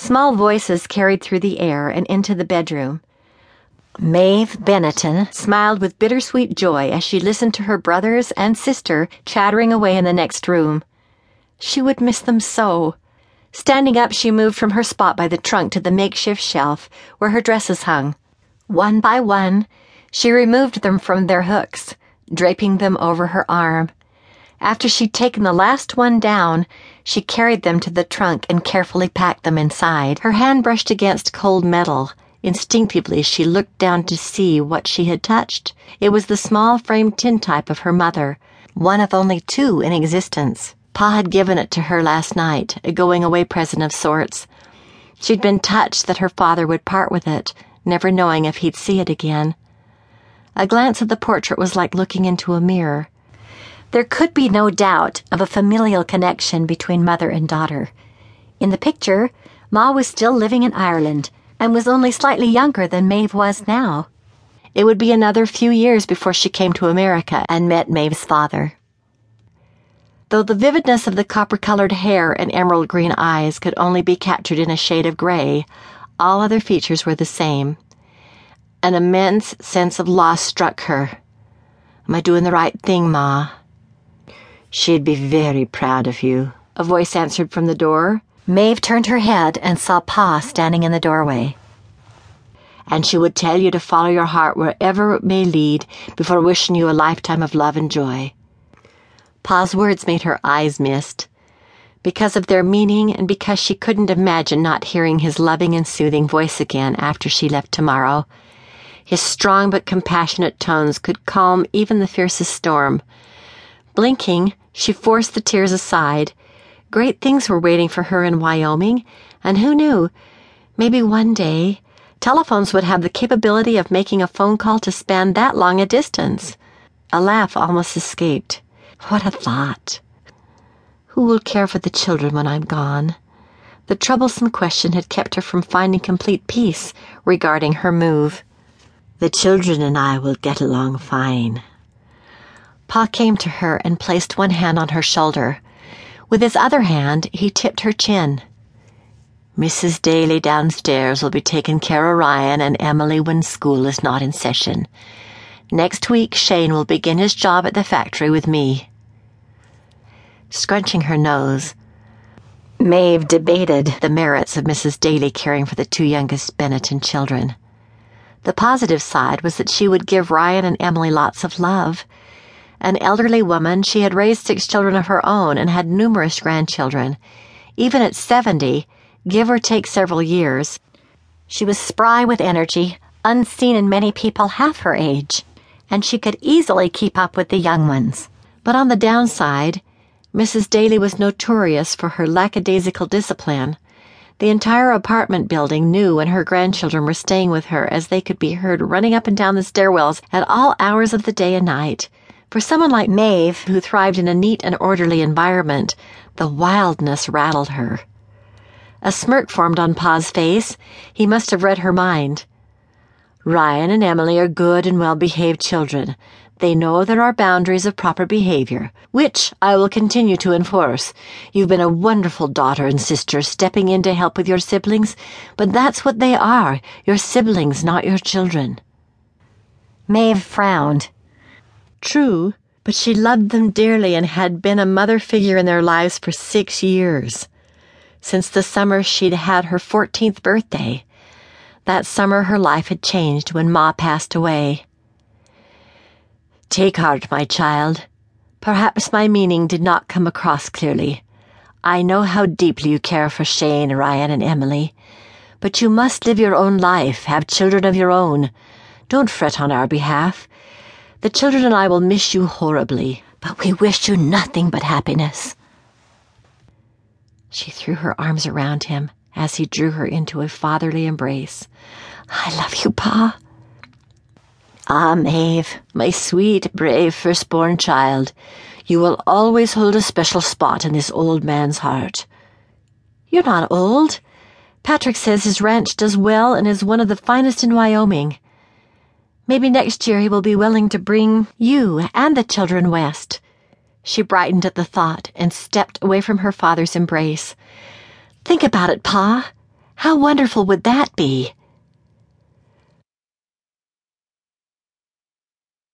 Small voices carried through the air and into the bedroom. Maeve Benetton smiled with bittersweet joy as she listened to her brothers and sister chattering away in the next room. She would miss them so. Standing up, she moved from her spot by the trunk to the makeshift shelf where her dresses hung. One by one, she removed them from their hooks, draping them over her arm. After she'd taken the last one down, she carried them to the trunk and carefully packed them inside. Her hand brushed against cold metal. Instinctively, she looked down to see what she had touched. It was the small framed tintype of her mother, one of only two in existence. Pa had given it to her last night, a going away present of sorts. She'd been touched that her father would part with it, never knowing if he'd see it again. A glance at the portrait was like looking into a mirror. There could be no doubt of a familial connection between mother and daughter. In the picture, Ma was still living in Ireland and was only slightly younger than Maeve was now. It would be another few years before she came to America and met Maeve's father. Though the vividness of the copper colored hair and emerald green eyes could only be captured in a shade of gray, all other features were the same. An immense sense of loss struck her. Am I doing the right thing, Ma? She'd be very proud of you, a voice answered from the door. Maeve turned her head and saw Pa standing in the doorway. And she would tell you to follow your heart wherever it may lead before wishing you a lifetime of love and joy. Pa's words made her eyes mist. Because of their meaning and because she couldn't imagine not hearing his loving and soothing voice again after she left tomorrow. His strong but compassionate tones could calm even the fiercest storm. Blinking, she forced the tears aside. Great things were waiting for her in Wyoming, and who knew? Maybe one day, telephones would have the capability of making a phone call to span that long a distance. A laugh almost escaped. What a thought! Who will care for the children when I'm gone? The troublesome question had kept her from finding complete peace regarding her move. The children and I will get along fine. Pa came to her and placed one hand on her shoulder. With his other hand, he tipped her chin. Mrs. Daly downstairs will be taking care of Ryan and Emily when school is not in session. Next week, Shane will begin his job at the factory with me. Scrunching her nose, Maeve debated the merits of Mrs. Daly caring for the two youngest Benetton children. The positive side was that she would give Ryan and Emily lots of love an elderly woman, she had raised six children of her own and had numerous grandchildren. Even at 70, give or take several years, she was spry with energy, unseen in many people half her age, and she could easily keep up with the young ones. But on the downside, Mrs. Daly was notorious for her lackadaisical discipline. The entire apartment building knew when her grandchildren were staying with her, as they could be heard running up and down the stairwells at all hours of the day and night. For someone like Maeve, who thrived in a neat and orderly environment, the wildness rattled her. A smirk formed on Pa's face. He must have read her mind. Ryan and Emily are good and well behaved children. They know there are boundaries of proper behavior, which I will continue to enforce. You've been a wonderful daughter and sister stepping in to help with your siblings, but that's what they are your siblings, not your children. Maeve frowned. True, but she loved them dearly and had been a mother figure in their lives for six years. Since the summer she'd had her 14th birthday. That summer her life had changed when Ma passed away. Take heart, my child. Perhaps my meaning did not come across clearly. I know how deeply you care for Shane, Ryan, and Emily. But you must live your own life, have children of your own. Don't fret on our behalf. The children and I will miss you horribly, but we wish you nothing but happiness. She threw her arms around him as he drew her into a fatherly embrace. I love you, Pa. Ah, Maeve, my sweet, brave firstborn child, you will always hold a special spot in this old man's heart. You're not old. Patrick says his ranch does well and is one of the finest in Wyoming. Maybe next year he will be willing to bring you and the children west. She brightened at the thought and stepped away from her father's embrace. Think about it, Pa. How wonderful would that be?